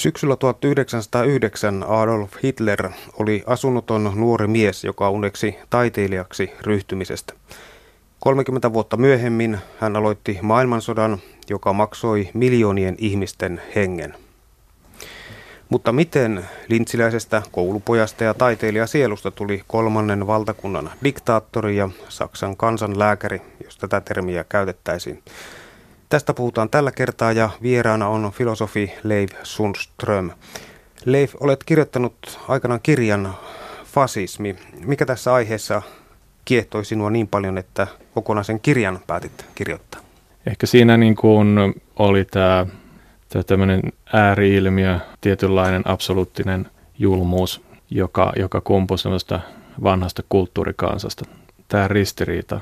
Syksyllä 1909 Adolf Hitler oli asunnoton nuori mies, joka uneksi taiteilijaksi ryhtymisestä. 30 vuotta myöhemmin hän aloitti maailmansodan, joka maksoi miljoonien ihmisten hengen. Mutta miten lintsiläisestä koulupojasta ja taiteilijasielusta tuli kolmannen valtakunnan diktaattori ja Saksan kansanlääkäri, jos tätä termiä käytettäisiin? Tästä puhutaan tällä kertaa ja vieraana on filosofi Leif Sundström. Leif, olet kirjoittanut aikanaan kirjan Fasismi. Mikä tässä aiheessa kiehtoi sinua niin paljon, että kokonaisen kirjan päätit kirjoittaa? Ehkä siinä niin kuin oli tämä, tämä tämmöinen ääriilmiö, tietynlainen absoluuttinen julmuus, joka, joka kumpui sellaista vanhasta kulttuurikansasta. Tämä ristiriita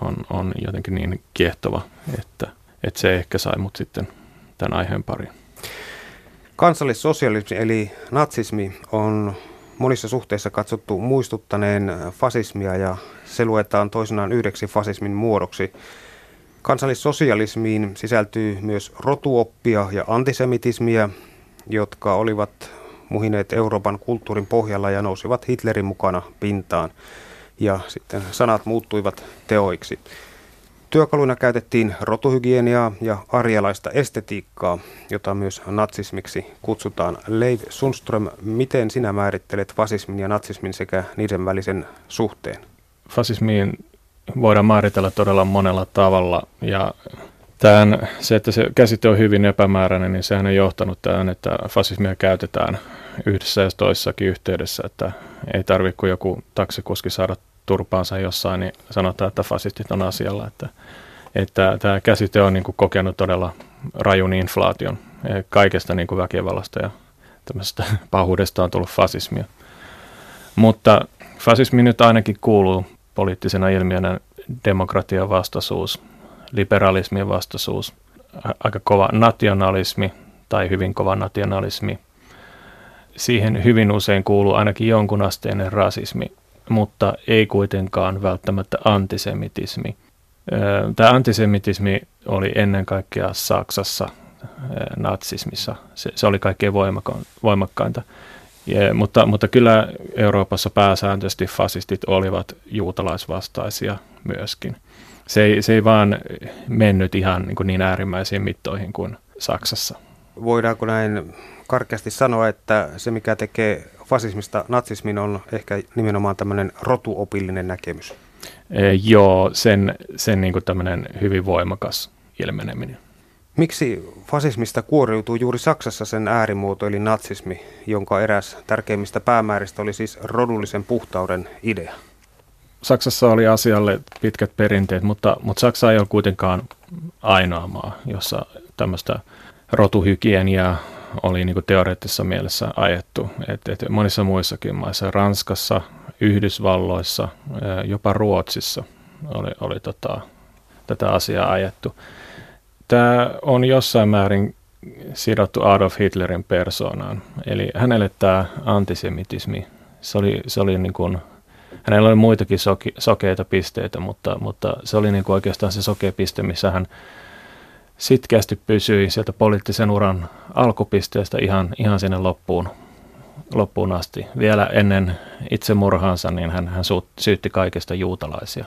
on, on jotenkin niin kiehtova, että että se ehkä sai mut sitten tämän aiheen pariin. Kansallissosialismi eli natsismi on monissa suhteissa katsottu muistuttaneen fasismia ja se luetaan toisenaan yhdeksi fasismin muodoksi. Kansallissosialismiin sisältyy myös rotuoppia ja antisemitismiä, jotka olivat muhineet Euroopan kulttuurin pohjalla ja nousivat Hitlerin mukana pintaan. Ja sitten sanat muuttuivat teoiksi. Työkaluina käytettiin rotuhygieniaa ja arjalaista estetiikkaa, jota myös natsismiksi kutsutaan. Leif Sundström, miten sinä määrittelet fasismin ja natsismin sekä niiden välisen suhteen? Fasismiin voidaan määritellä todella monella tavalla ja tämän, se, että se käsite on hyvin epämääräinen, niin sehän on johtanut tähän, että fasismia käytetään yhdessä ja toisessakin yhteydessä, että ei tarvitse kuin joku taksikuski saada turpaansa jossain, niin sanotaan, että fasistit on asialla. Että, että tämä käsite on niin kuin kokenut todella rajun inflaation. Kaikesta niin kuin väkivallasta ja tämmöisestä pahuudesta on tullut fasismia. Mutta fasismi nyt ainakin kuuluu poliittisena ilmiönä demokratian vastaisuus, liberalismin vastaisuus, aika kova nationalismi tai hyvin kova nationalismi. Siihen hyvin usein kuuluu ainakin jonkun asteinen rasismi mutta ei kuitenkaan välttämättä antisemitismi. Tämä antisemitismi oli ennen kaikkea Saksassa natsismissa. Se, se oli kaikkein voimakkainta. Ja, mutta, mutta kyllä Euroopassa pääsääntöisesti fasistit olivat juutalaisvastaisia myöskin. Se ei, se ei vaan mennyt ihan niin, kuin niin äärimmäisiin mittoihin kuin Saksassa. Voidaanko näin karkeasti sanoa, että se mikä tekee fasismista natsismin on ehkä nimenomaan tämmöinen rotuopillinen näkemys. E, joo, sen, sen niin tämmöinen hyvin voimakas ilmeneminen. Miksi fasismista kuoriutuu juuri Saksassa sen äärimuoto eli natsismi, jonka eräs tärkeimmistä päämääristä oli siis rodullisen puhtauden idea? Saksassa oli asialle pitkät perinteet, mutta, mutta Saksa ei ole kuitenkaan ainoa maa, jossa tämmöistä rotuhygieniaa oli niin kuin teoreettisessa mielessä ajettu. Et, et monissa muissakin maissa, Ranskassa, Yhdysvalloissa, jopa Ruotsissa oli, oli tota, tätä asiaa ajettu. Tämä on jossain määrin sidottu Adolf Hitlerin persoonaan. Eli hänelle tämä antisemitismi, se oli, se oli niin kuin, hänellä oli muitakin soki, sokeita pisteitä, mutta, mutta se oli niin kuin oikeastaan se sokea piste, missä hän sitkeästi pysyi sieltä poliittisen uran alkupisteestä ihan, ihan sinne loppuun, loppuun asti. Vielä ennen itsemurhaansa niin hän, hän syytti kaikesta juutalaisia.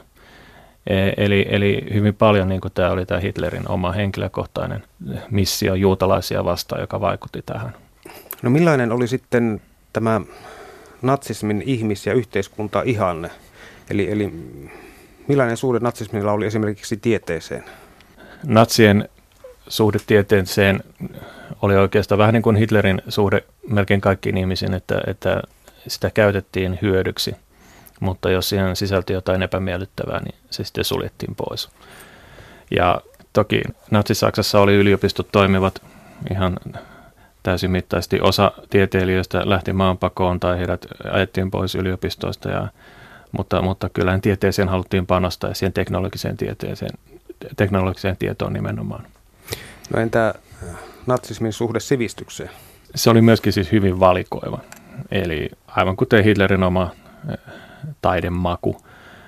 E, eli, eli hyvin paljon niin kuin tämä oli tämä Hitlerin oma henkilökohtainen missio juutalaisia vastaan, joka vaikutti tähän. No millainen oli sitten tämä natsismin ihmis- ja yhteiskunta ihanne? Eli, eli millainen suhde natsismilla oli esimerkiksi tieteeseen? Natsien suhde tieteeseen oli oikeastaan vähän niin kuin Hitlerin suhde melkein kaikkiin ihmisiin, että, että sitä käytettiin hyödyksi, mutta jos siihen sisältyi jotain epämiellyttävää, niin se sitten suljettiin pois. Ja toki Natsi-Saksassa oli yliopistot toimivat ihan täysimittaisesti. Osa tieteilijöistä lähti maanpakoon tai heidät ajettiin pois yliopistoista, ja, mutta, mutta kyllähän tieteeseen haluttiin panostaa ja siihen teknologiseen tieteeseen, teknologiseen tietoon nimenomaan. No entä äh, natsismin suhde sivistykseen? Se oli myöskin siis hyvin valikoiva. Eli aivan kuten Hitlerin oma äh, taidemaku,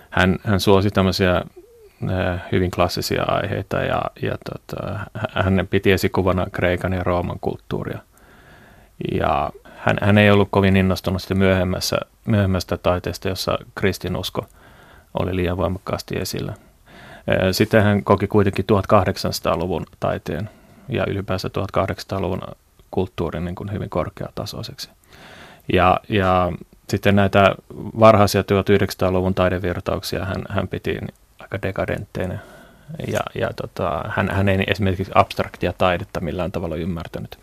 hän, hän suosi tämmöisiä äh, hyvin klassisia aiheita ja, ja tota, hän piti esikuvana Kreikan ja Rooman kulttuuria. Ja hän, hän ei ollut kovin innostunut myöhemmässä, myöhemmästä taiteesta, jossa kristinusko oli liian voimakkaasti esillä. Sitten hän koki kuitenkin 1800-luvun taiteen ja ylipäänsä 1800-luvun kulttuurin niin kuin hyvin korkeatasoiseksi. Ja, ja sitten näitä varhaisia 1900-luvun taidevirtauksia hän, hän piti aika dekadentteina. Ja, ja tota, hän, hän ei esimerkiksi abstraktia taidetta millään tavalla ymmärtänyt.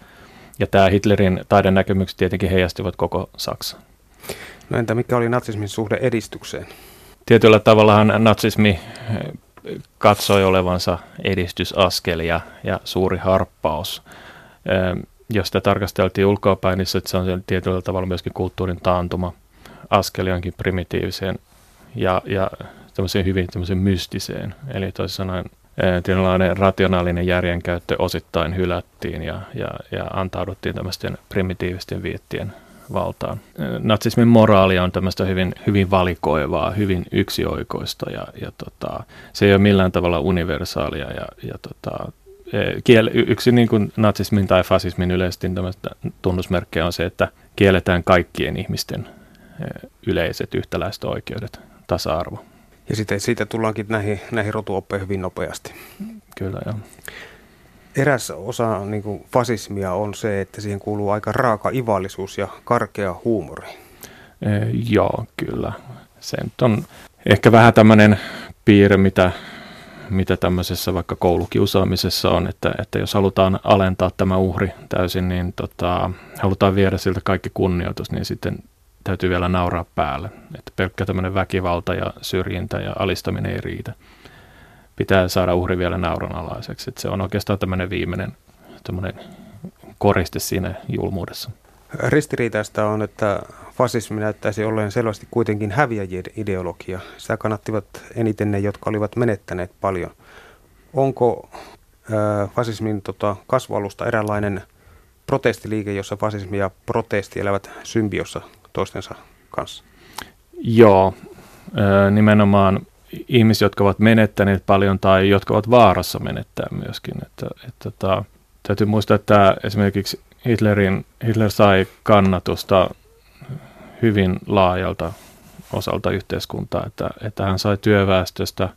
Ja tämä Hitlerin taidenäkemykset tietenkin heijastivat koko Saksaan. No entä mikä oli natsismin suhde edistykseen? Tietyllä tavallahan natsismi katsoi olevansa edistysaskel ja, ja suuri harppaus. Eh, jos sitä tarkasteltiin ulkoapäin, niin se on tietyllä tavalla myöskin kulttuurin taantuma askeliankin primitiiviseen ja, ja tämmöiseen hyvin tämmöiseen mystiseen. Eli toisin sanoen tietynlainen rationaalinen järjenkäyttö osittain hylättiin ja, ja, ja antauduttiin tämmöisten primitiivisten viettien valtaan. Natsismin moraali on tämmöistä hyvin, hyvin valikoivaa, hyvin yksioikoista ja, ja tota, se ei ole millään tavalla universaalia ja, ja tota, kiel, yksi niin kuin natsismin tai fasismin yleisesti tunnusmerkkejä on se, että kielletään kaikkien ihmisten yleiset yhtäläiset oikeudet, tasa-arvo. Ja sitten siitä tullaankin näihin, näihin rotuoppeihin hyvin nopeasti. Kyllä, joo. Eräs osa niin kuin fasismia on se, että siihen kuuluu aika raaka ivallisuus ja karkea huumori. E, joo, kyllä. Se on ehkä vähän tämmöinen piirre, mitä, mitä tämmöisessä vaikka koulukiusaamisessa on, että, että jos halutaan alentaa tämä uhri täysin, niin tota, halutaan viedä siltä kaikki kunnioitus, niin sitten täytyy vielä nauraa päälle. Että pelkkä tämmöinen väkivalta ja syrjintä ja alistaminen ei riitä. Pitää saada uhri vielä nauranalaiseksi. Se on oikeastaan tämmöinen viimeinen tämmöinen koriste siinä julmuudessa. Ristiriitaista on, että fasismi näyttäisi olleen selvästi kuitenkin häviäjien ideologia. Sitä kannattivat eniten ne, jotka olivat menettäneet paljon. Onko äh, fasismin tota, kasvualusta eräänlainen protestiliike, jossa fasismi ja protesti elävät symbiossa toistensa kanssa? Joo, nimenomaan ihmisiä, jotka ovat menettäneet paljon tai jotka ovat vaarassa menettää myöskin. Että, että, että, tota, täytyy muistaa, että esimerkiksi Hitlerin, Hitler sai kannatusta hyvin laajalta osalta yhteiskuntaa, että, että hän sai työväestöstä,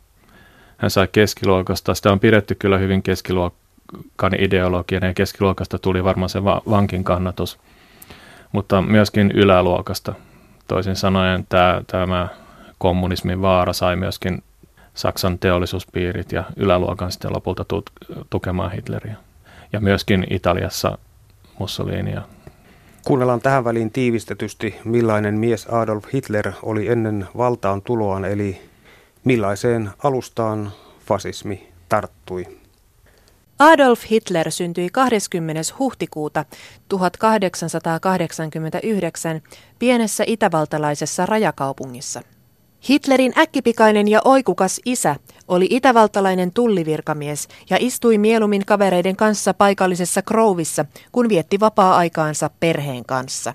hän sai keskiluokasta. Sitä on pidetty kyllä hyvin keskiluokkan ideologian ja keskiluokasta tuli varmaan se va- vankin kannatus – mutta myöskin yläluokasta. Toisin sanoen tämä, tämä kommunismin vaara sai myöskin Saksan teollisuuspiirit ja yläluokan sitten lopulta tukemaan Hitleriä. Ja myöskin Italiassa Mussolinia. Kuunnellaan tähän väliin tiivistetysti, millainen mies Adolf Hitler oli ennen valtaan tuloaan, eli millaiseen alustaan fasismi tarttui. Adolf Hitler syntyi 20. huhtikuuta 1889 pienessä itävaltalaisessa rajakaupungissa. Hitlerin äkkipikainen ja oikukas isä oli itävaltalainen tullivirkamies ja istui mieluummin kavereiden kanssa paikallisessa Krovissa, kun vietti vapaa-aikaansa perheen kanssa.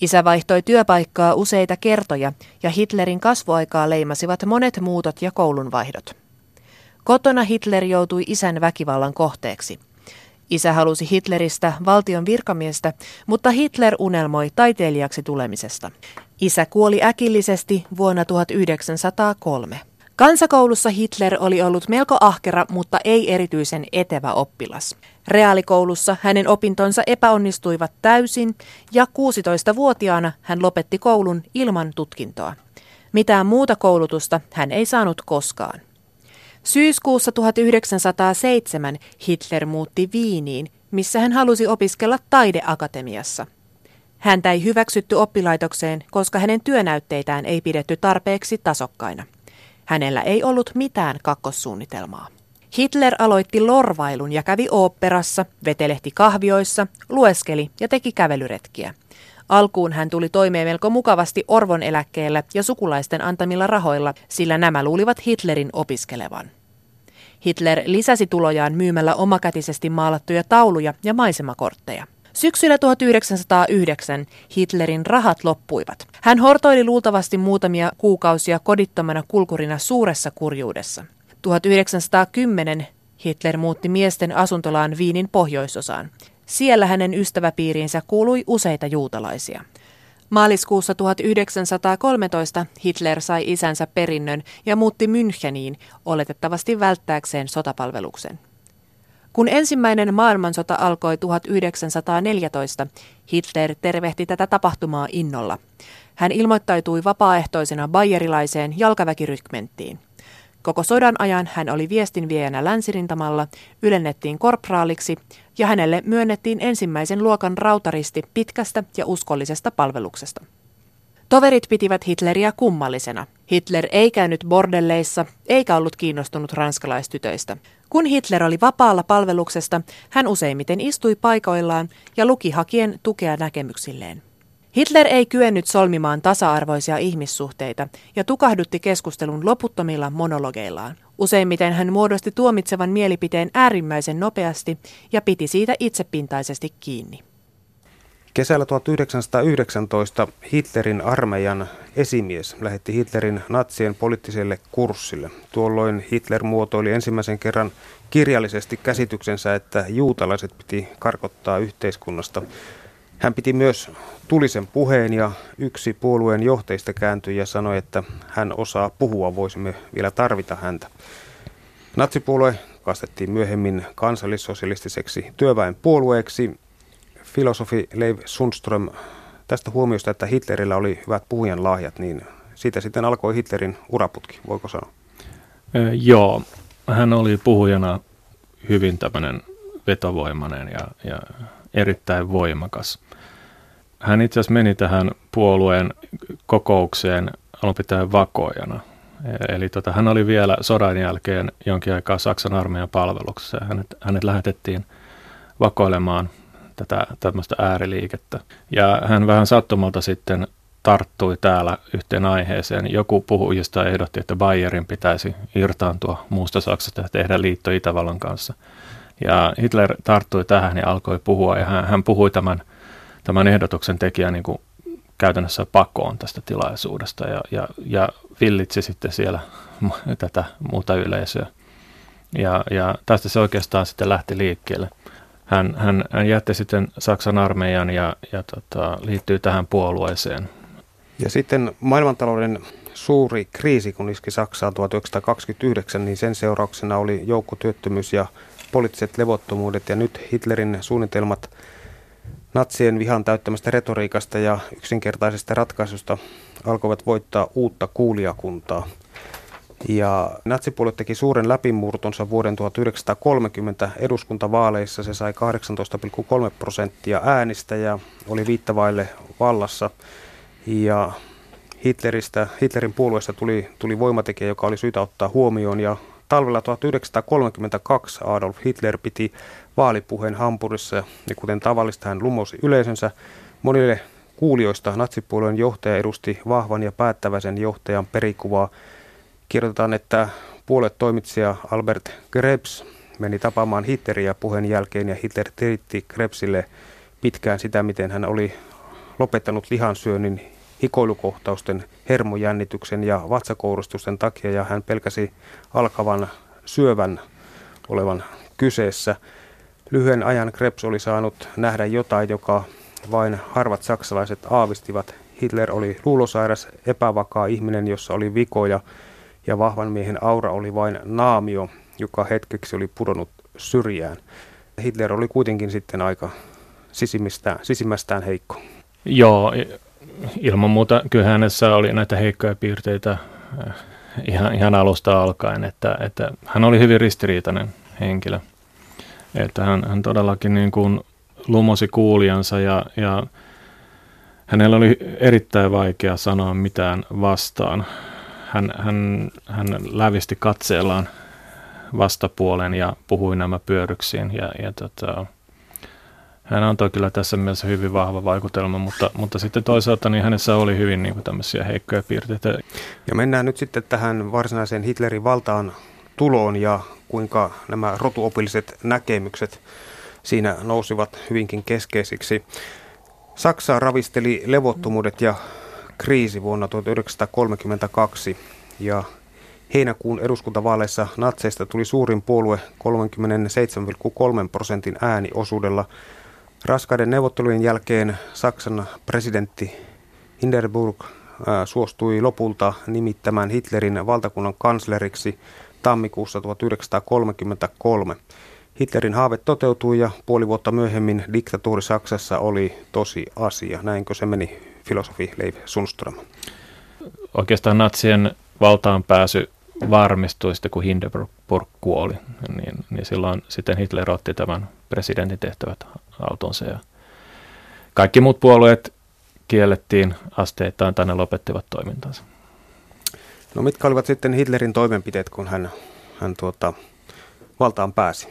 Isä vaihtoi työpaikkaa useita kertoja ja Hitlerin kasvuaikaa leimasivat monet muutot ja koulunvaihdot. Kotona Hitler joutui isän väkivallan kohteeksi. Isä halusi Hitleristä valtion virkamiestä, mutta Hitler unelmoi taiteilijaksi tulemisesta. Isä kuoli äkillisesti vuonna 1903. Kansakoulussa Hitler oli ollut melko ahkera, mutta ei erityisen etevä oppilas. Reaalikoulussa hänen opintonsa epäonnistuivat täysin ja 16-vuotiaana hän lopetti koulun ilman tutkintoa. Mitään muuta koulutusta hän ei saanut koskaan. Syyskuussa 1907 Hitler muutti Viiniin, missä hän halusi opiskella taideakatemiassa. Häntä ei hyväksytty oppilaitokseen, koska hänen työnäytteitään ei pidetty tarpeeksi tasokkaina. Hänellä ei ollut mitään kakkossuunnitelmaa. Hitler aloitti lorvailun ja kävi oopperassa, vetelehti kahvioissa, lueskeli ja teki kävelyretkiä. Alkuun hän tuli toimeen melko mukavasti orvon eläkkeellä ja sukulaisten antamilla rahoilla, sillä nämä luulivat Hitlerin opiskelevan. Hitler lisäsi tulojaan myymällä omakätisesti maalattuja tauluja ja maisemakortteja. Syksyllä 1909 Hitlerin rahat loppuivat. Hän hortoili luultavasti muutamia kuukausia kodittomana kulkurina suuressa kurjuudessa. 1910 Hitler muutti miesten asuntolaan Viinin pohjoisosaan. Siellä hänen ystäväpiiriinsä kuului useita juutalaisia. Maaliskuussa 1913 Hitler sai isänsä perinnön ja muutti Müncheniin, oletettavasti välttääkseen sotapalveluksen. Kun ensimmäinen maailmansota alkoi 1914, Hitler tervehti tätä tapahtumaa innolla. Hän ilmoittautui vapaaehtoisena bayerilaiseen jalkaväkirykmenttiin. Koko sodan ajan hän oli viestinviejänä länsirintamalla, ylennettiin korpraaliksi ja hänelle myönnettiin ensimmäisen luokan rautaristi pitkästä ja uskollisesta palveluksesta. Toverit pitivät Hitleriä kummallisena. Hitler ei käynyt bordelleissa eikä ollut kiinnostunut ranskalaistytöistä. Kun Hitler oli vapaalla palveluksesta, hän useimmiten istui paikoillaan ja luki hakien tukea näkemyksilleen. Hitler ei kyennyt solmimaan tasa-arvoisia ihmissuhteita ja tukahdutti keskustelun loputtomilla monologeillaan. Useimmiten hän muodosti tuomitsevan mielipiteen äärimmäisen nopeasti ja piti siitä itsepintaisesti kiinni. Kesällä 1919 Hitlerin armeijan esimies lähetti Hitlerin natsien poliittiselle kurssille. Tuolloin Hitler muotoili ensimmäisen kerran kirjallisesti käsityksensä, että juutalaiset piti karkottaa yhteiskunnasta. Hän piti myös tulisen puheen ja yksi puolueen johtajista kääntyi ja sanoi, että hän osaa puhua, voisimme vielä tarvita häntä. Natsipuolue kastettiin myöhemmin kansallissosialistiseksi työväenpuolueeksi. Filosofi Leif Sundström tästä huomiosta, että Hitlerillä oli hyvät puhujan lahjat, niin siitä sitten alkoi Hitlerin uraputki, voiko sanoa? Ö, joo, hän oli puhujana hyvin tämmöinen vetovoimainen ja, ja erittäin voimakas. Hän itse asiassa meni tähän puolueen kokoukseen alun pitäen vakoojana. Eli tota, hän oli vielä sodan jälkeen jonkin aikaa Saksan armeijan palveluksessa. Hänet, hänet lähetettiin vakoilemaan tätä tämmöistä ääriliikettä. Ja hän vähän sattumalta sitten tarttui täällä yhteen aiheeseen. Joku puhujista ehdotti, että Bayerin pitäisi irtaantua muusta Saksasta ja tehdä liitto Itävallan kanssa. Ja Hitler tarttui tähän ja alkoi puhua ja hän, hän puhui tämän, tämän ehdotuksen tekijän niin kuin käytännössä pakoon tästä tilaisuudesta ja, ja, ja villitsi sitten siellä tätä muuta yleisöä. Ja, ja tästä se oikeastaan sitten lähti liikkeelle. Hän, hän, hän jätti sitten Saksan armeijan ja, ja tota, liittyy tähän puolueeseen. Ja sitten maailmantalouden suuri kriisi, kun iski Saksaan 1929, niin sen seurauksena oli joukkotyöttömyys ja poliittiset levottomuudet. Ja nyt Hitlerin suunnitelmat natsien vihan täyttämästä retoriikasta ja yksinkertaisesta ratkaisusta alkoivat voittaa uutta kuulijakuntaa. Ja natsipuolue teki suuren läpimurtonsa vuoden 1930 eduskuntavaaleissa. Se sai 18,3 prosenttia äänistä ja oli viittavaille vallassa. Ja Hitleristä, Hitlerin puolueesta tuli, tuli voimatekijä, joka oli syytä ottaa huomioon. Ja talvella 1932 Adolf Hitler piti vaalipuheen Hampurissa ja kuten tavallista hän lumosi yleisönsä. Monille kuulijoista natsipuolueen johtaja edusti vahvan ja päättäväisen johtajan perikuvaa. Kirjoitetaan, että puoluetoimitsija Albert Krebs meni tapaamaan Hitleria puheen jälkeen ja Hitler tiritti Krebsille pitkään sitä, miten hän oli lopettanut lihansyönnin hikoilukohtausten, hermojännityksen ja vatsakouristusten takia ja hän pelkäsi alkavan syövän olevan kyseessä. Lyhyen ajan Krebs oli saanut nähdä jotain, joka vain harvat saksalaiset aavistivat. Hitler oli luulosairas, epävakaa ihminen, jossa oli vikoja ja vahvan miehen aura oli vain naamio, joka hetkeksi oli pudonnut syrjään. Hitler oli kuitenkin sitten aika sisimmästään, sisimmästään heikko. Joo, ilman muuta kyllä hänessä oli näitä heikkoja piirteitä äh, ihan, ihan alusta alkaen, että, että hän oli hyvin ristiriitainen henkilö. Että hän, hän todellakin niin kuin lumosi kuulijansa ja, ja hänellä oli erittäin vaikea sanoa mitään vastaan. Hän, hän, hän lävisti katseellaan vastapuolen ja puhui nämä pyöryksiin ja, ja tota, hän antoi kyllä tässä mielessä hyvin vahva vaikutelma, mutta, mutta sitten toisaalta niin hänessä oli hyvin niin kuin tämmöisiä heikkoja piirteitä. Ja mennään nyt sitten tähän varsinaiseen Hitlerin valtaan tuloon ja kuinka nämä rotuopilliset näkemykset siinä nousivat hyvinkin keskeisiksi. Saksaa ravisteli levottomuudet ja kriisi vuonna 1932 ja heinäkuun eduskuntavaaleissa natseista tuli suurin puolue 37,3 prosentin ääniosuudella Raskaiden neuvottelujen jälkeen Saksan presidentti Hindenburg suostui lopulta nimittämään Hitlerin valtakunnan kansleriksi tammikuussa 1933. Hitlerin haave toteutui ja puoli vuotta myöhemmin diktatuuri Saksassa oli tosi asia. Näinkö se meni, filosofi Leif Sundström? Oikeastaan natsien valtaan pääsy varmistui sitten, kun Hindenburg kuoli, niin, niin silloin sitten Hitler otti tämän presidentin tehtävät haltuunsa ja kaikki muut puolueet kiellettiin asteittain tai ne lopettivat toimintansa. No mitkä olivat sitten Hitlerin toimenpiteet, kun hän, hän tuota, valtaan pääsi?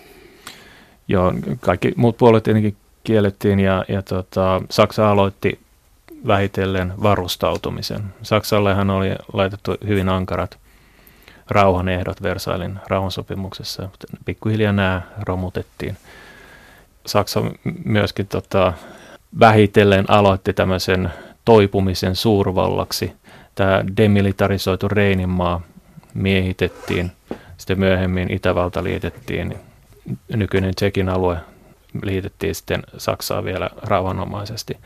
Joo, kaikki muut puolet tietenkin kiellettiin ja, ja tota, Saksa aloitti vähitellen varustautumisen. Saksallehan oli laitettu hyvin ankarat rauhanehdot Versailin rauhansopimuksessa, pikkuhiljaa nämä romutettiin. Saksa myöskin tota, vähitellen aloitti tämmöisen toipumisen suurvallaksi. Tämä demilitarisoitu Reininmaa miehitettiin, sitten myöhemmin Itävalta liitettiin nykyinen Tsekin alue liitettiin sitten Saksaan vielä rauhanomaisesti.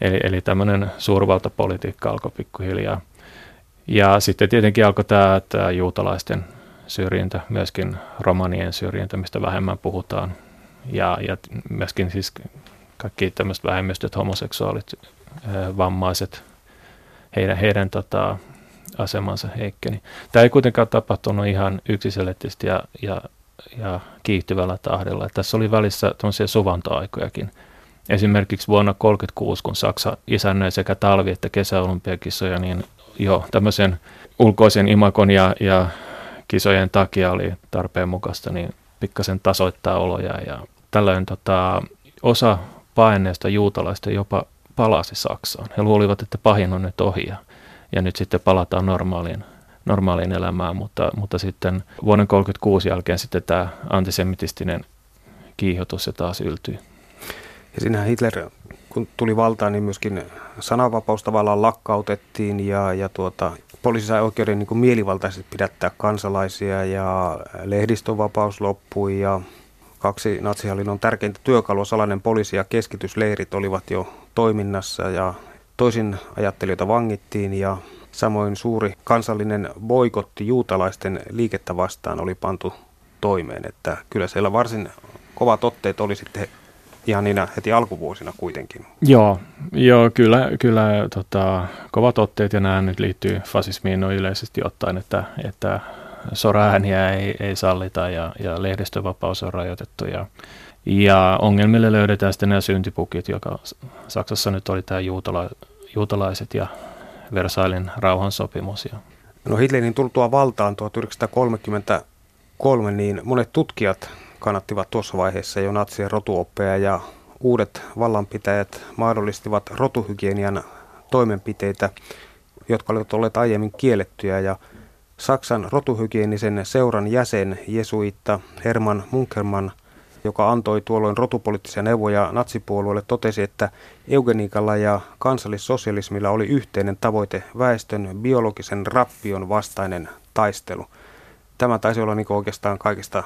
Eli, eli tämmöinen suurvaltapolitiikka alkoi pikkuhiljaa. Ja sitten tietenkin alkoi tämä, tämä juutalaisten syrjintä, myöskin romanien syrjintä, mistä vähemmän puhutaan. Ja, ja myöskin siis kaikki tämmöiset vähemmistöt, homoseksuaalit, vammaiset, heidän, heidän tota, asemansa heikkeni. Tämä ei kuitenkaan tapahtunut ihan yksiselitteisesti ja, ja ja kiihtyvällä tahdilla. Tässä oli välissä tuollaisia suvantoaikojakin. Esimerkiksi vuonna 1936, kun Saksa isännöi sekä talvi- että kesäolympiakisoja, niin jo tämmöisen ulkoisen imakon ja, ja kisojen takia oli tarpeen mukaista niin pikkasen tasoittaa oloja. Ja tällöin tota, osa paineesta juutalaista jopa palasi Saksaan. He luulivat, että pahin on nyt ohi ja, ja nyt sitten palataan normaaliin normaaliin elämään, mutta, mutta sitten vuoden 1936 jälkeen sitten tämä antisemitistinen kiihotus se taas yltyi. Ja sinä Hitler, kun tuli valtaan, niin myöskin sananvapaus tavallaan lakkautettiin ja, ja tuota, poliisi sai oikeuden niin kuin mielivaltaisesti pidättää kansalaisia ja lehdistövapaus loppui ja kaksi natsihallinnon tärkeintä työkalua, salainen poliisi ja keskitysleirit olivat jo toiminnassa ja toisin ajattelijoita vangittiin ja Samoin suuri kansallinen boikotti juutalaisten liikettä vastaan oli pantu toimeen, että kyllä siellä varsin kovat otteet oli sitten ihan niinä heti alkuvuosina kuitenkin. Joo, joo kyllä, kyllä tota, kovat otteet ja nämä nyt liittyy fasismiin no yleisesti ottaen, että, että soraääniä ei, ei sallita ja, ja lehdistövapaus on rajoitettu ja, ja ongelmille löydetään sitten nämä syntipukit, joka Saksassa nyt oli tämä juutala, juutalaiset ja Versailin rauhansopimus. Ja. No Hitlerin tultua valtaan 1933, niin monet tutkijat kannattivat tuossa vaiheessa jo natsien rotuoppeja ja uudet vallanpitäjät mahdollistivat rotuhygienian toimenpiteitä, jotka olivat olleet aiemmin kiellettyjä ja Saksan rotuhygienisen seuran jäsen Jesuitta Hermann Munkermann – joka antoi tuolloin rotupoliittisia neuvoja natsipuolueelle, totesi, että eugeniikalla ja kansallissosialismilla oli yhteinen tavoite väestön biologisen rappion vastainen taistelu. Tämä taisi olla niin oikeastaan kaikista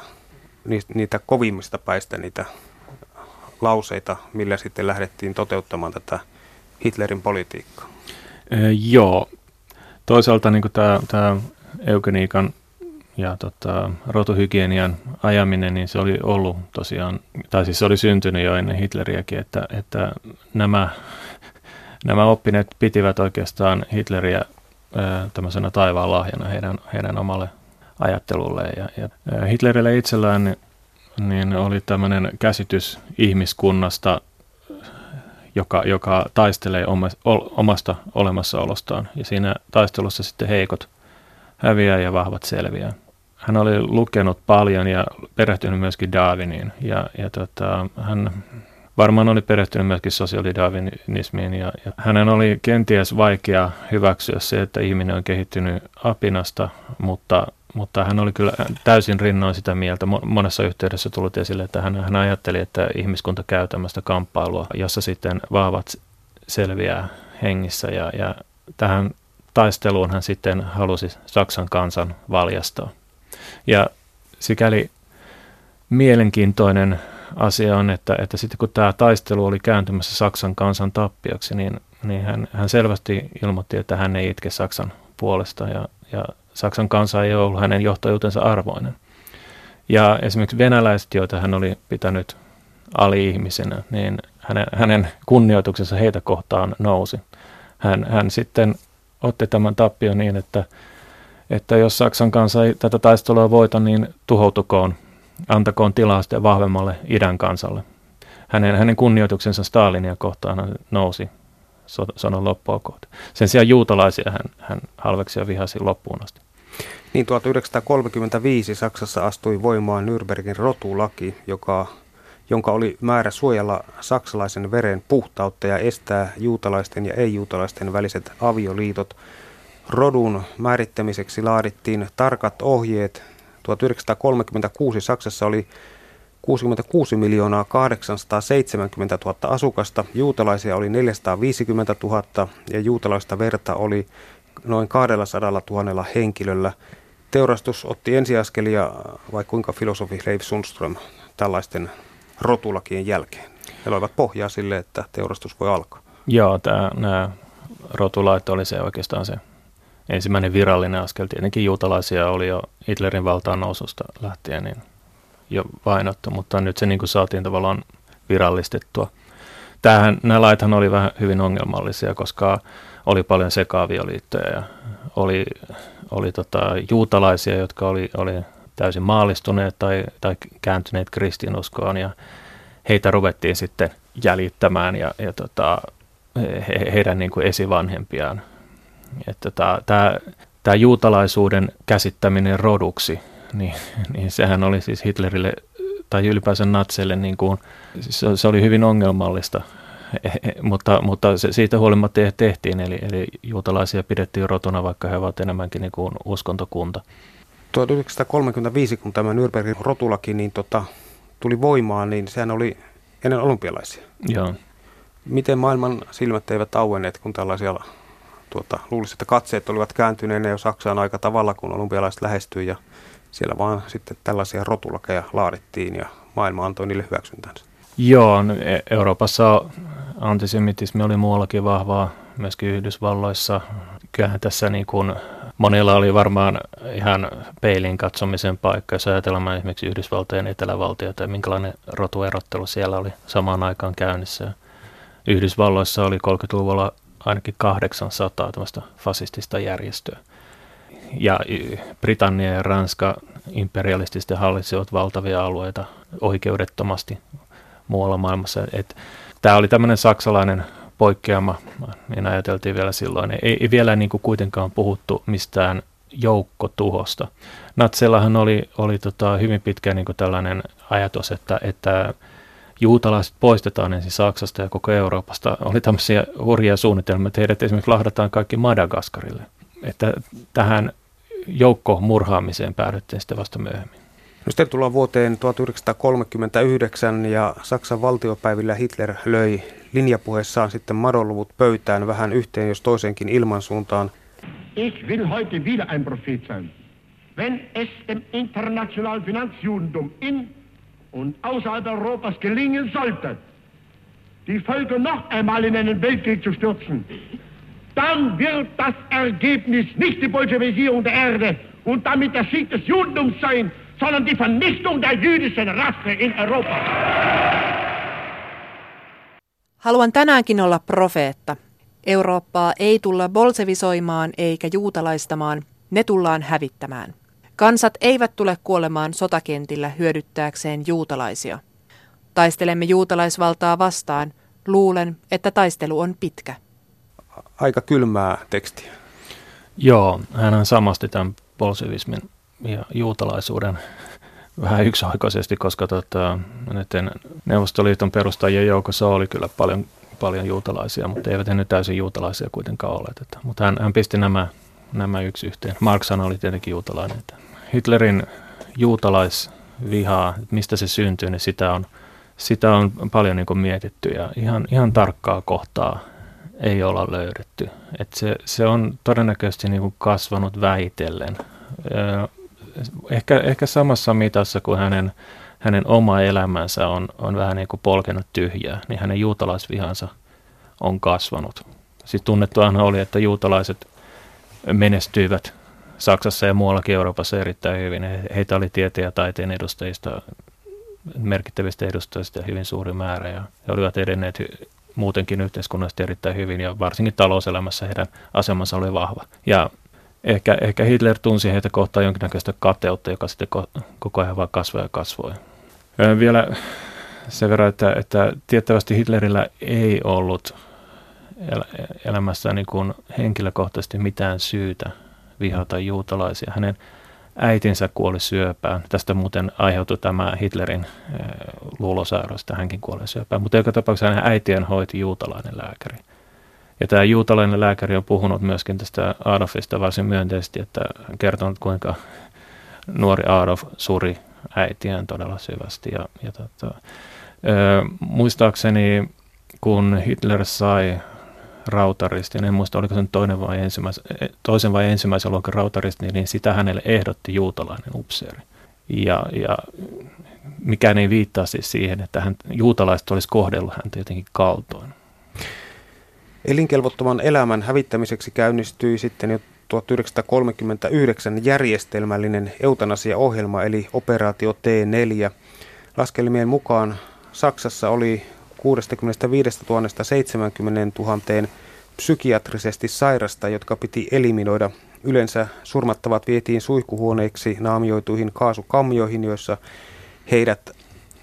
niitä kovimmista päistä niitä lauseita, millä sitten lähdettiin toteuttamaan tätä Hitlerin politiikkaa. E, joo. Toisaalta niin tämä, eugeniikan ja tota, rotuhygienian ajaminen, niin se oli ollut tosiaan, tai siis se oli syntynyt jo ennen Hitleriäkin, että, että nämä, nämä oppineet pitivät oikeastaan Hitleriä tämmöisenä taivaan lahjana heidän, heidän omalle ajattelulle. Ja, ja Hitlerille itsellään niin, oli tämmöinen käsitys ihmiskunnasta, joka, joka taistelee omasta olemassaolostaan. Ja siinä taistelussa sitten heikot häviää ja vahvat selviää hän oli lukenut paljon ja perehtynyt myöskin Darwiniin. Ja, ja tota, hän varmaan oli perehtynyt myöskin sosiaalidarwinismiin. Ja, ja hänen oli kenties vaikea hyväksyä se, että ihminen on kehittynyt apinasta, mutta, mutta hän oli kyllä täysin rinnoin sitä mieltä. Monessa yhteydessä tullut esille, että hän, hän ajatteli, että ihmiskunta käy tämmöistä kamppailua, jossa sitten vahvat selviää hengissä. Ja, ja tähän taisteluun hän sitten halusi Saksan kansan valjastaa. Ja sikäli mielenkiintoinen asia on, että, että sitten kun tämä taistelu oli kääntymässä Saksan kansan tappioksi, niin, niin hän, hän selvästi ilmoitti, että hän ei itke Saksan puolesta ja, ja Saksan kansa ei ollut hänen johtajuutensa arvoinen. Ja esimerkiksi venäläiset, joita hän oli pitänyt ali-ihmisenä, niin hänen, hänen kunnioituksensa heitä kohtaan nousi. Hän, hän sitten otti tämän tappion niin, että, että jos Saksan kansa ei tätä taistelua voita, niin tuhoutukoon, antakoon tilaa sitten vahvemmalle idän kansalle. Hänen, hänen kunnioituksensa Stalinia kohtaan nousi sodan loppua kohti. Sen sijaan juutalaisia hän, hän halveksi ja vihasi loppuun asti. Niin 1935 Saksassa astui voimaan Nürnbergin rotulaki, joka, jonka oli määrä suojella saksalaisen veren puhtautta ja estää juutalaisten ja ei-juutalaisten väliset avioliitot. Rodun määrittämiseksi laadittiin tarkat ohjeet. 1936 Saksassa oli 66 miljoonaa 870 000 asukasta, juutalaisia oli 450 000 ja juutalaista verta oli noin 200 000 henkilöllä. Teurastus otti ensiaskelia, vai kuinka filosofi Leif Sundström tällaisten rotulakien jälkeen? Ne loivat pohjaa sille, että teurastus voi alkaa. Joo, tämä, nämä rotulait oli se oikeastaan se ensimmäinen virallinen askel. Tietenkin juutalaisia oli jo Hitlerin valtaan noususta lähtien niin jo vainottu, mutta nyt se niin kuin saatiin tavallaan virallistettua. Tämähän, nämä laithan oli vähän hyvin ongelmallisia, koska oli paljon sekaavioliittoja ja oli, oli tota, juutalaisia, jotka oli, oli täysin maallistuneet tai, tai kääntyneet kristinuskoon ja heitä ruvettiin sitten jäljittämään ja, ja tota, he, heidän niin kuin esivanhempiaan. Että tota, tämä, tämä juutalaisuuden käsittäminen roduksi, niin, niin sehän oli siis Hitlerille tai ylipäänsä natseille, niin kuin, se, se oli hyvin ongelmallista mutta, mutta se siitä huolimatta tehtiin, eli, eli juutalaisia pidettiin rotuna, vaikka he ovat enemmänkin niin kuin uskontokunta. 1935, kun tämä Nürnbergin rotulaki niin tota, tuli voimaan, niin sehän oli ennen olympialaisia. Joo. Miten maailman silmät eivät auenneet, kun tällaisia, tuota, luulisi, että katseet olivat kääntyneenä jo Saksaan aika tavalla, kun olympialaiset lähestyi ja siellä vaan sitten tällaisia rotulakeja laadittiin ja maailma antoi niille hyväksyntänsä. Joo, e- Euroopassa antisemitismi oli muuallakin vahvaa, myöskin Yhdysvalloissa. Kyllähän tässä niin kuin monilla oli varmaan ihan peilin katsomisen paikka, jos ajatellaan esimerkiksi Yhdysvaltojen etelävaltioita ja minkälainen rotuerottelu siellä oli samaan aikaan käynnissä. Yhdysvalloissa oli 30-luvulla ainakin 800 tämmöistä fasistista järjestöä. Ja Britannia ja Ranska imperialistisesti hallitsivat valtavia alueita oikeudettomasti muualla maailmassa. Et tämä oli tämmöinen saksalainen poikkeama, niin ajateltiin vielä silloin. Ei, ei vielä niin kuin kuitenkaan puhuttu mistään joukkotuhosta. Natseillahan oli, oli tota hyvin pitkään niin kuin tällainen ajatus, että, että juutalaiset poistetaan ensin Saksasta ja koko Euroopasta. Oli tämmöisiä hurjia suunnitelmia, että heidät esimerkiksi lahdataan kaikki Madagaskarille. Että tähän joukkomurhaamiseen päädyttiin sitten vasta myöhemmin. No sitten tullaan vuoteen 1939 ja Saksan valtiopäivillä Hitler löi linjapuheessaan sitten madonluvut pöytään vähän yhteen jos toisenkin ilmansuuntaan. Ich will heute wieder ein Prophet sein. Wenn es dem internationalen Finanzjudentum in und außerhalb Europas gelingen sollte, die Völker noch einmal in einen Weltkrieg zu stürzen, dann wird das Ergebnis nicht die Bolschewisierung der Erde und damit der Sieg des Judentums sein, sondern die Vernichtung der jüdischen Rasse in Europa. Haluan tänäänkin olla profeetta. Eurooppaa ei tulla bolsevisoimaan eikä juutalaistamaan, ne tullaan hävittämään. Kansat eivät tule kuolemaan sotakentillä hyödyttääkseen juutalaisia. Taistelemme juutalaisvaltaa vastaan. Luulen, että taistelu on pitkä. Aika kylmää tekstiä. Joo, hän samasti tämän bolsevismin ja juutalaisuuden vähän yksioikoisesti, koska tota, Neuvostoliiton perustajien joukossa oli kyllä paljon, paljon juutalaisia, mutta eivät he nyt täysin juutalaisia kuitenkaan ole. Että, mutta hän, hän pisti nämä, nämä yksi yhteen. Marx oli tietenkin juutalainen. Että Hitlerin juutalaisvihaa, että mistä se syntyy, niin sitä on, sitä on paljon niin mietitty ja ihan, ihan tarkkaa kohtaa ei olla löydetty. Et se, se on todennäköisesti niin kasvanut vähitellen ehkä, ehkä samassa mitassa kuin hänen, hänen oma elämänsä on, on vähän niin kuin polkenut tyhjää, niin hänen juutalaisvihansa on kasvanut. Siis tunnettuahan oli, että juutalaiset menestyivät Saksassa ja muuallakin Euroopassa erittäin hyvin. Heitä oli tieteen ja taiteen edustajista, merkittävistä edustajista hyvin suuri määrä ja he olivat edenneet muutenkin yhteiskunnallisesti erittäin hyvin ja varsinkin talouselämässä heidän asemansa oli vahva. Ja ehkä, ehkä Hitler tunsi heitä kohtaan jonkinnäköistä kateutta, joka sitten koko ajan vaan kasvoi ja kasvoi. Vielä sen verran, että, että tiettävästi Hitlerillä ei ollut elämässä niin kuin henkilökohtaisesti mitään syytä vihata juutalaisia. Hänen äitinsä kuoli syöpään. Tästä muuten aiheutui tämä Hitlerin luulosairaus, että hänkin kuoli syöpään. Mutta joka tapauksessa hänen äitien hoiti juutalainen lääkäri. Ja tämä juutalainen lääkäri on puhunut myöskin tästä Adolfista varsin myönteisesti, että hän kertonut kuinka nuori Adolf suri äitiään todella syvästi. Ja, ja tota, ö, muistaakseni kun Hitler sai rautaristin, en muista oliko se toinen vai ensimmäis, toisen vai ensimmäisen luokan rautaristi, niin sitä hänelle ehdotti juutalainen upseeri. Ja, ja mikään ei viittaa siis siihen, että hän, juutalaiset olisi kohdellut häntä jotenkin kaltoin. Elinkelvottoman elämän hävittämiseksi käynnistyi sitten jo 1939 järjestelmällinen eutanasiaohjelma eli operaatio T4. Laskelmien mukaan Saksassa oli 65 000 70 000 psykiatrisesti sairasta, jotka piti eliminoida. Yleensä surmattavat vietiin suihkuhuoneiksi naamioituihin kaasukammioihin, joissa heidät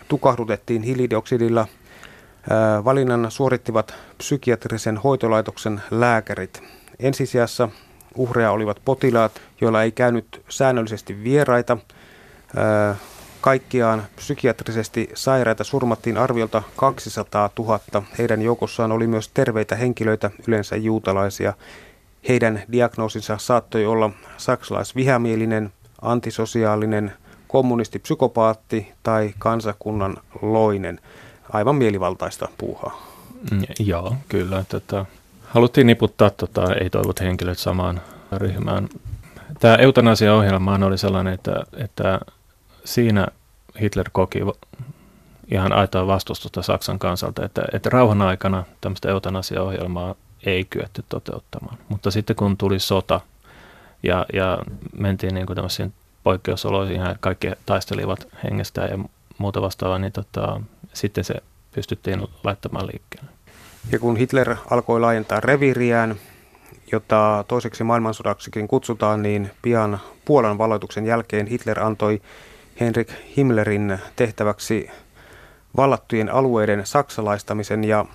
tukahdutettiin hiilidioksidilla. Valinnan suorittivat psykiatrisen hoitolaitoksen lääkärit. Ensisijassa uhreja olivat potilaat, joilla ei käynyt säännöllisesti vieraita. Kaikkiaan psykiatrisesti sairaita surmattiin arviolta 200 000. Heidän joukossaan oli myös terveitä henkilöitä, yleensä juutalaisia. Heidän diagnoosinsa saattoi olla saksalaisvihamielinen, antisosiaalinen, kommunistipsykopaatti tai kansakunnan loinen. Aivan mielivaltaista puuhaa. Mm, joo, kyllä. Tätä. Haluttiin niputtaa tota, ei-toivot henkilöt samaan ryhmään. Tämä eutanasia-ohjelma oli sellainen, että, että siinä Hitler koki ihan aitoa vastustusta Saksan kansalta, että, että rauhan aikana tämmöistä eutanasia-ohjelmaa ei kyetty toteuttamaan. Mutta sitten kun tuli sota ja, ja mentiin niin tämmöisiin poikkeusoloihin ja kaikki taistelivat hengestään ja muuta vastaavaa, niin tota, sitten se pystyttiin laittamaan liikkeelle. Ja kun Hitler alkoi laajentaa reviriään, jota toiseksi maailmansodaksikin kutsutaan, niin pian Puolan valloituksen jälkeen Hitler antoi Henrik Himmlerin tehtäväksi vallattujen alueiden saksalaistamisen ja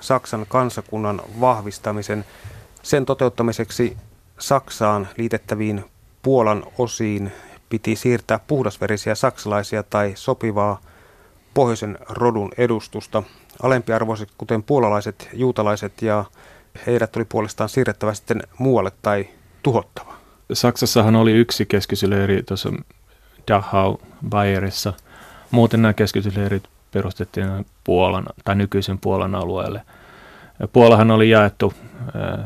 Saksan kansakunnan vahvistamisen. Sen toteuttamiseksi Saksaan liitettäviin Puolan osiin piti siirtää puhdasverisiä saksalaisia tai sopivaa pohjoisen rodun edustusta. Alempiarvoiset, kuten puolalaiset, juutalaiset ja heidät oli puolestaan siirrettävä sitten muualle tai tuhottava. Saksassahan oli yksi keskisyleiri tuossa Dachau Bayerissa. Muuten nämä keskitysleirit perustettiin Puolan tai nykyisen Puolan alueelle. Puolahan oli jaettu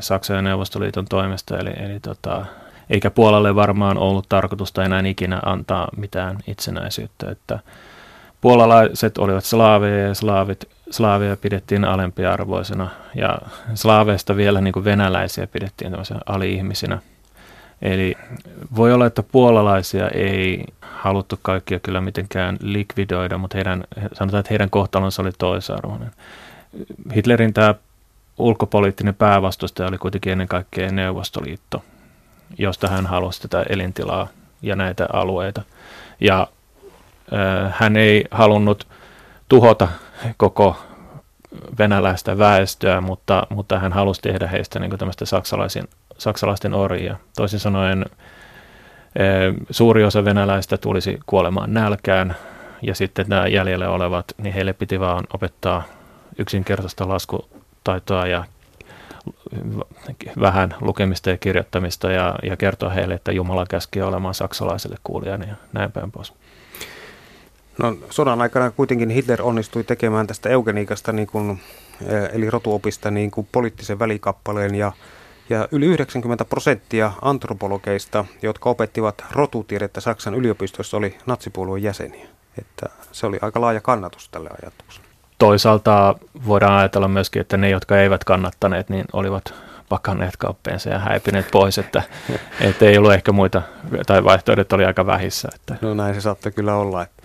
Saksan ja Neuvostoliiton toimesta, eli, eli tota, eikä Puolalle varmaan ollut tarkoitusta enää ikinä antaa mitään itsenäisyyttä. Että puolalaiset olivat slaaveja ja slaavit, slaaveja pidettiin alempiarvoisena ja slaaveista vielä niin kuin venäläisiä pidettiin ali-ihmisinä – Eli voi olla, että puolalaisia ei haluttu kaikkia kyllä mitenkään likvidoida, mutta heidän, sanotaan, että heidän kohtalonsa oli toisarvoinen. Hitlerin tämä ulkopoliittinen päävastustaja oli kuitenkin ennen kaikkea Neuvostoliitto, josta hän halusi tätä elintilaa ja näitä alueita. Ja hän ei halunnut tuhota koko venäläistä väestöä, mutta, mutta hän halusi tehdä heistä niin tämmöistä saksalaisen saksalaisten orjia. Toisin sanoen suuri osa venäläistä tulisi kuolemaan nälkään ja sitten nämä jäljellä olevat, niin heille piti vaan opettaa yksinkertaista laskutaitoa ja vähän lukemista ja kirjoittamista ja, ja kertoa heille, että Jumala käski olemaan saksalaiselle kuulijani ja näin päin pois. No, sodan aikana kuitenkin Hitler onnistui tekemään tästä eugeniikasta, niin kuin, eh, eli rotuopista, niin kuin poliittisen välikappaleen ja ja yli 90 prosenttia antropologeista, jotka opettivat rotutiedettä Saksan yliopistossa, oli natsipuolueen jäseniä. Että se oli aika laaja kannatus tälle ajatukselle. Toisaalta voidaan ajatella myöskin, että ne, jotka eivät kannattaneet, niin olivat pakanneet kappeensa ja häipineet pois, että, että ei ollut ehkä muita, tai vaihtoehdot oli aika vähissä. Että. No näin se saattoi kyllä olla. Että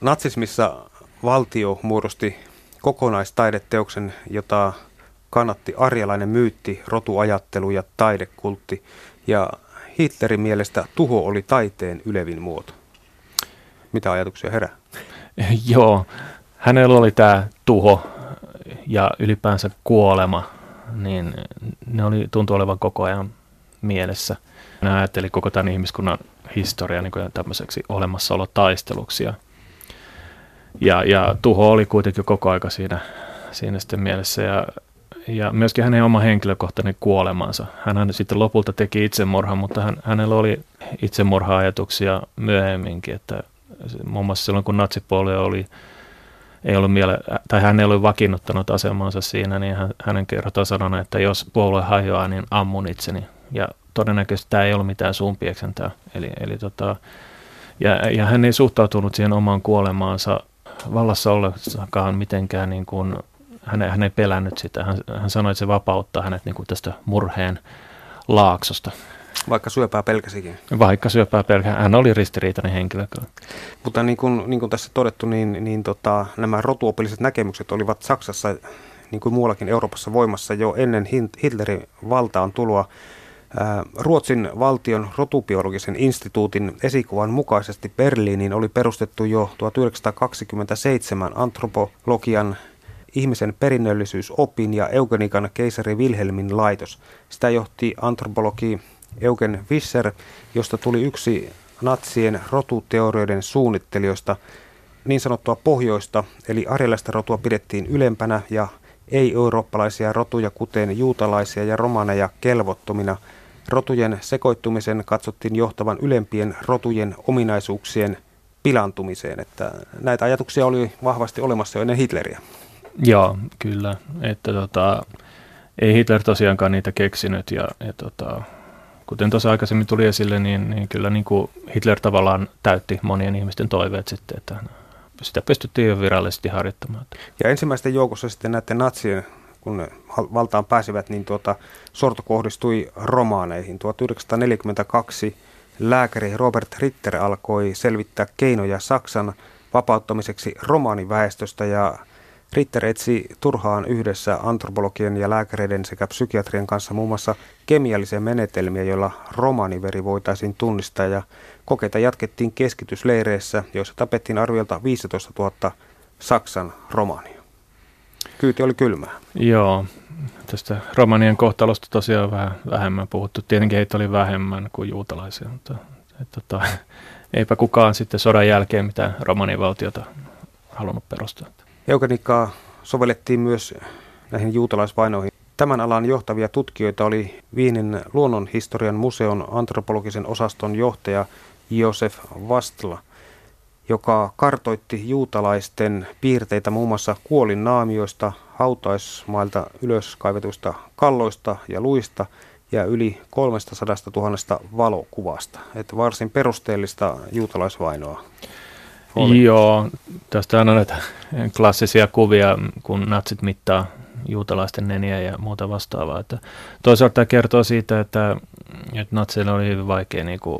natsismissa valtio muodosti kokonaistaideteoksen, jota kannatti arjalainen myytti, rotuajattelu ja taidekultti. Ja Hitlerin mielestä tuho oli taiteen ylevin muoto. Mitä ajatuksia herää? Joo, hänellä oli tämä tuho ja ylipäänsä kuolema, niin ne oli, tuntui olevan koko ajan mielessä. Hän ajatteli koko tämän ihmiskunnan historia niin tämmöiseksi olemassaolotaisteluksi. Ja, ja, ja tuho oli kuitenkin koko aika siinä, siinä sitten mielessä. Ja, ja myöskin hänen oma henkilökohtainen kuolemansa. Hän sitten lopulta teki itsemurhan, mutta hän, hänellä oli itsemurha-ajatuksia myöhemminkin, että muun muassa silloin kun natsipuolue oli ei ollut miele, tai hän ei ollut vakiinnuttanut asemansa siinä, niin hän, hänen kertoo sanonut, että jos puolue hajoaa, niin ammun itseni. Ja todennäköisesti tämä ei ollut mitään suunpieksentää. Eli, eli tota, ja, ja hän ei suhtautunut siihen omaan kuolemaansa vallassa ollessakaan mitenkään, niin kuin, hän, hän ei pelännyt sitä. Hän, hän sanoi, että se vapauttaa hänet niin kuin tästä murheen laaksosta. Vaikka syöpää pelkäsikin. Vaikka syöpää pelkäsikin. Hän oli ristiriitainen henkilö. Mutta niin kuin, niin kuin tässä todettu, niin, niin tota, nämä rotuopilliset näkemykset olivat Saksassa, niin kuin muuallakin Euroopassa voimassa jo ennen Hitlerin valtaan tuloa. Ruotsin valtion rotubiologisen instituutin esikuvan mukaisesti Berliiniin oli perustettu jo 1927 antropologian ihmisen perinnöllisyysopin ja eugenikan keisari Wilhelmin laitos. Sitä johti antropologi Eugen Visser, josta tuli yksi natsien rotuteorioiden suunnittelijoista. Niin sanottua pohjoista, eli arjalaista rotua pidettiin ylempänä ja ei-eurooppalaisia rotuja, kuten juutalaisia ja romaneja, kelvottomina. Rotujen sekoittumisen katsottiin johtavan ylempien rotujen ominaisuuksien pilantumiseen. Että näitä ajatuksia oli vahvasti olemassa jo ennen Hitleriä. Joo, kyllä. Että tota, ei Hitler tosiaankaan niitä keksinyt ja, ja tota, kuten tuossa aikaisemmin tuli esille, niin, niin kyllä niin kuin Hitler tavallaan täytti monien ihmisten toiveet sitten, että sitä pystyttiin jo virallisesti harjoittamaan. Ja ensimmäisten joukossa sitten näiden natsien, kun valtaan pääsivät, niin tuota, sorto kohdistui romaaneihin. 1942 lääkäri Robert Ritter alkoi selvittää keinoja Saksan vapauttamiseksi romaaniväestöstä ja Ritter etsi turhaan yhdessä antropologien ja lääkäreiden sekä psykiatrien kanssa muun muassa kemiallisia menetelmiä, joilla romaniveri voitaisiin tunnistaa ja kokeita jatkettiin keskitysleireissä, joissa tapettiin arviolta 15 000 Saksan romania. Kyyti oli kylmää. Joo, tästä romanien kohtalosta tosiaan vähän vähemmän puhuttu. Tietenkin heitä oli vähemmän kuin juutalaisia, mutta et, tota, eipä kukaan sitten sodan jälkeen mitään romanivaltiota halunnut perustaa. Eugenikaa sovellettiin myös näihin juutalaisvainoihin. Tämän alan johtavia tutkijoita oli Viinin luonnonhistorian museon antropologisen osaston johtaja Josef Vastla, joka kartoitti juutalaisten piirteitä muun muassa kuolinnaamioista, hautaismailta ylöskaivetuista kalloista ja luista ja yli 300 000 valokuvasta. Että varsin perusteellista juutalaisvainoa. Oli. Joo, tästä on näitä klassisia kuvia, kun natsit mittaa juutalaisten neniä ja muuta vastaavaa. Että toisaalta tämä kertoo siitä, että, että natseille oli hyvin vaikea niin kuin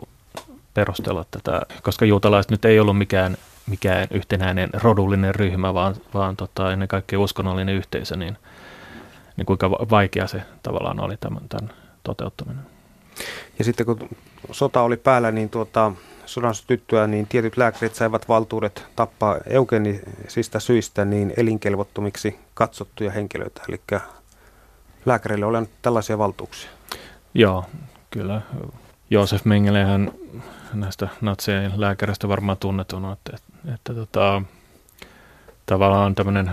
perustella tätä, koska juutalaiset nyt ei ollut mikään, mikään yhtenäinen rodullinen ryhmä, vaan, vaan tota, ennen kaikkea uskonnollinen yhteisö, niin, niin kuinka vaikea se tavallaan oli tämän, tämän toteuttaminen. Ja sitten kun sota oli päällä, niin tuota, sodan tyttöä, niin tietyt lääkärit saivat valtuudet tappaa eugenisista syistä niin elinkelvottomiksi katsottuja henkilöitä. Eli lääkärille olen tällaisia valtuuksia. Joo, kyllä. Joosef Mengele hän näistä natsien lääkäristä varmaan tunnetun, että, että, että tota, tavallaan tämmöinen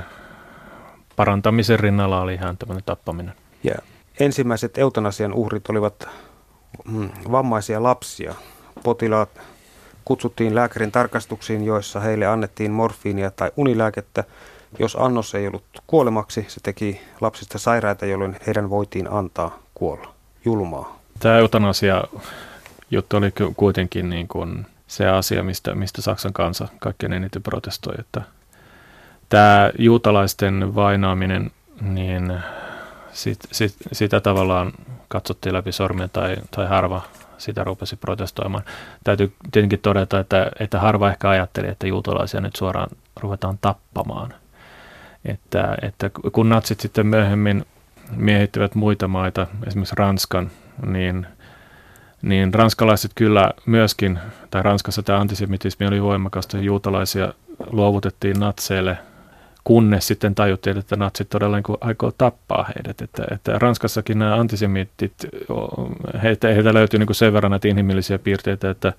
parantamisen rinnalla oli ihan tämmöinen tappaminen. Ja ensimmäiset eutanasian uhrit olivat mm, vammaisia lapsia. Potilaat kutsuttiin lääkärin tarkastuksiin, joissa heille annettiin morfiinia tai unilääkettä. Jos annos ei ollut kuolemaksi, se teki lapsista sairaita, jolloin heidän voitiin antaa kuolla. Julmaa. Tämä eutanasia juttu oli kuitenkin niin kuin se asia, mistä, mistä Saksan kansa kaikkein eniten protestoi. Että tämä juutalaisten vainoaminen, niin sit, sit, sitä tavallaan katsottiin läpi sormien tai, tai harva sitä rupesi protestoimaan. Täytyy tietenkin todeta, että, että harva ehkä ajatteli, että juutalaisia nyt suoraan ruvetaan tappamaan. Että, että kun natsit sitten myöhemmin miehittivät muita maita, esimerkiksi Ranskan, niin, niin ranskalaiset kyllä myöskin, tai Ranskassa tämä antisemitismi oli voimakasta, juutalaisia luovutettiin natseille – kunnes sitten tajuttiin, että natsit todella niin aikoo tappaa heidät. Että, että Ranskassakin nämä antisemitit, heitä, heitä löytyy niin sen verran näitä inhimillisiä piirteitä, että,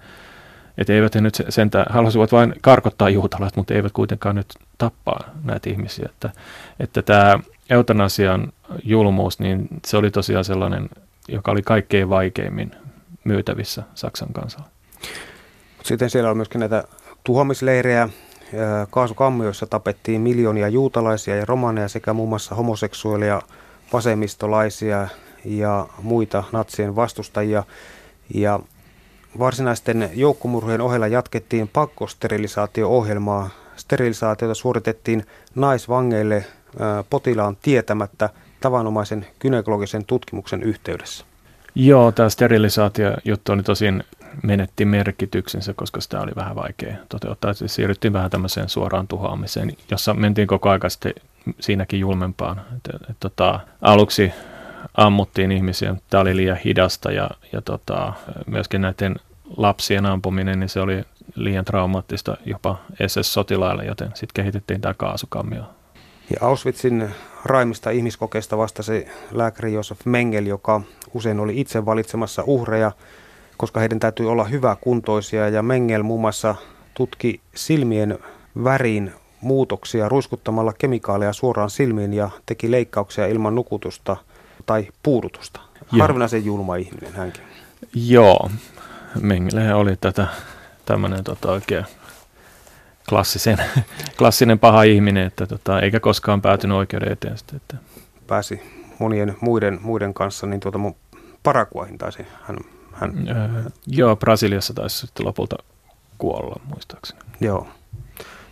että eivät he nyt sentä, halusivat vain karkottaa juutalaiset, mutta eivät kuitenkaan nyt tappaa näitä ihmisiä. Että, että tämä eutanasian julmuus, niin se oli tosiaan sellainen, joka oli kaikkein vaikeimmin myytävissä Saksan kansalle. Sitten siellä on myöskin näitä tuhoamisleirejä, kaasukammioissa tapettiin miljoonia juutalaisia ja romaneja sekä muun muassa homoseksuaaleja, vasemmistolaisia ja muita natsien vastustajia. Ja varsinaisten joukkomurhien ohella jatkettiin pakkosterilisaatio-ohjelmaa. Sterilisaatiota suoritettiin naisvangeille potilaan tietämättä tavanomaisen gynekologisen tutkimuksen yhteydessä. Joo, tämä sterilisaatio-juttu oli tosin menetti merkityksensä, koska sitä oli vähän vaikea toteuttaa. Siis siirryttiin vähän tämmöiseen suoraan tuhoamiseen, jossa mentiin koko ajan sitten siinäkin julmempaan. Et, et, tota, aluksi ammuttiin ihmisiä, tämä oli liian hidasta ja, ja tota, myöskin näiden lapsien ampuminen, niin se oli liian traumaattista jopa SS-sotilaille, joten sitten kehitettiin tämä kaasukammio. Ja Auschwitzin raimista ihmiskokeista vastasi lääkäri Josef Mengel, joka usein oli itse valitsemassa uhreja koska heidän täytyy olla hyvä kuntoisia ja Mengel muun muassa tutki silmien värin muutoksia ruiskuttamalla kemikaaleja suoraan silmiin ja teki leikkauksia ilman nukutusta tai puudutusta. Harvinaisen julma ihminen hänkin. Joo, Mengele oli tätä tämmöinen tota, oikein klassisen, klassinen paha ihminen, että tota, eikä koskaan päätynyt oikeuden eteen. Sitten, että. Pääsi monien muiden, muiden kanssa, niin tuota mun Paraguahin taisi hän hän... Öö, joo, Brasiliassa taisi sitten lopulta kuolla, muistaakseni. Joo,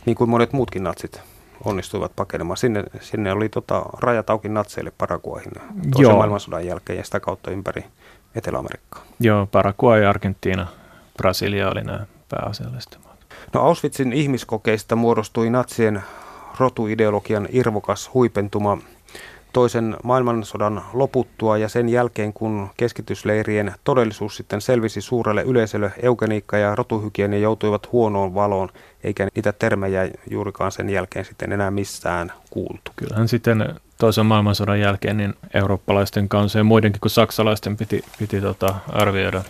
niin kuin monet muutkin natsit onnistuivat pakenemaan. Sinne, sinne oli tota, rajat auki natseille Paraguahin toisen Joo. maailmansodan jälkeen ja sitä kautta ympäri Etelä-Amerikkaa. Joo, Paraguay, Argentiina, Brasilia oli nämä pääasialliset. No Auschwitzin ihmiskokeista muodostui natsien rotuideologian irvokas huipentuma – toisen maailmansodan loputtua ja sen jälkeen, kun keskitysleirien todellisuus sitten selvisi suurelle yleisölle, eugeniikka ja rotuhygienia joutuivat huonoon valoon, eikä niitä termejä juurikaan sen jälkeen sitten enää missään kuultu. Kyllähän sitten toisen maailmansodan jälkeen niin eurooppalaisten kanssa ja muidenkin kuin saksalaisten piti, piti tota arvioida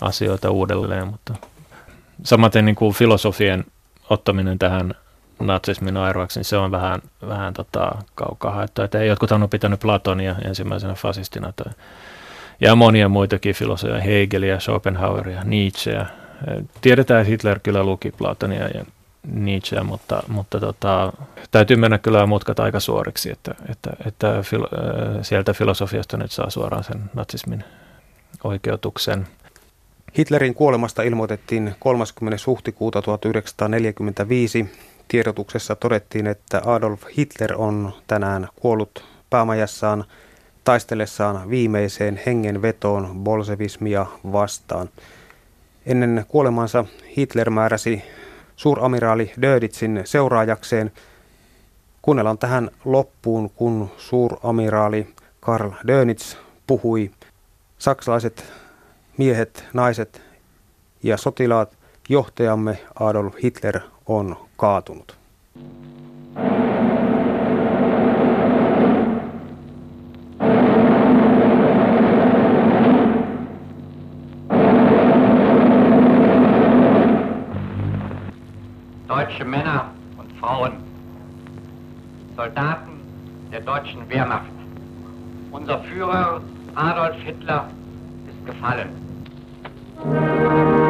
asioita uudelleen, mutta samaten niin kuin filosofien ottaminen tähän natsismin airoaksi, niin se on vähän, vähän tota, kaukaa haettu. Että jotkut on pitänyt Platonia ensimmäisenä fasistina tai, ja monia muitakin filosofia, Hegelia, Schopenhaueria, Nietzscheä. Tiedetään, että Hitler kyllä luki Platonia ja Nietzscheä, mutta, mutta tota, täytyy mennä kyllä mutkat aika suoriksi, että, että, että filo, sieltä filosofiasta nyt saa suoraan sen natsismin oikeutuksen. Hitlerin kuolemasta ilmoitettiin 30. huhtikuuta 1945 tiedotuksessa todettiin, että Adolf Hitler on tänään kuollut päämajassaan taistellessaan viimeiseen hengenvetoon bolsevismia vastaan. Ennen kuolemansa Hitler määräsi suuramiraali Döditsin seuraajakseen. Kuunnellaan tähän loppuun, kun suuramiraali Karl Dönitz puhui. Saksalaiset miehet, naiset ja sotilaat, johtajamme Adolf Hitler on kaatunut. Deutsche Männer und Frauen, Soldaten der deutschen Wehrmacht. Unser Führer Adolf Hitler ist gefallen. Thank you.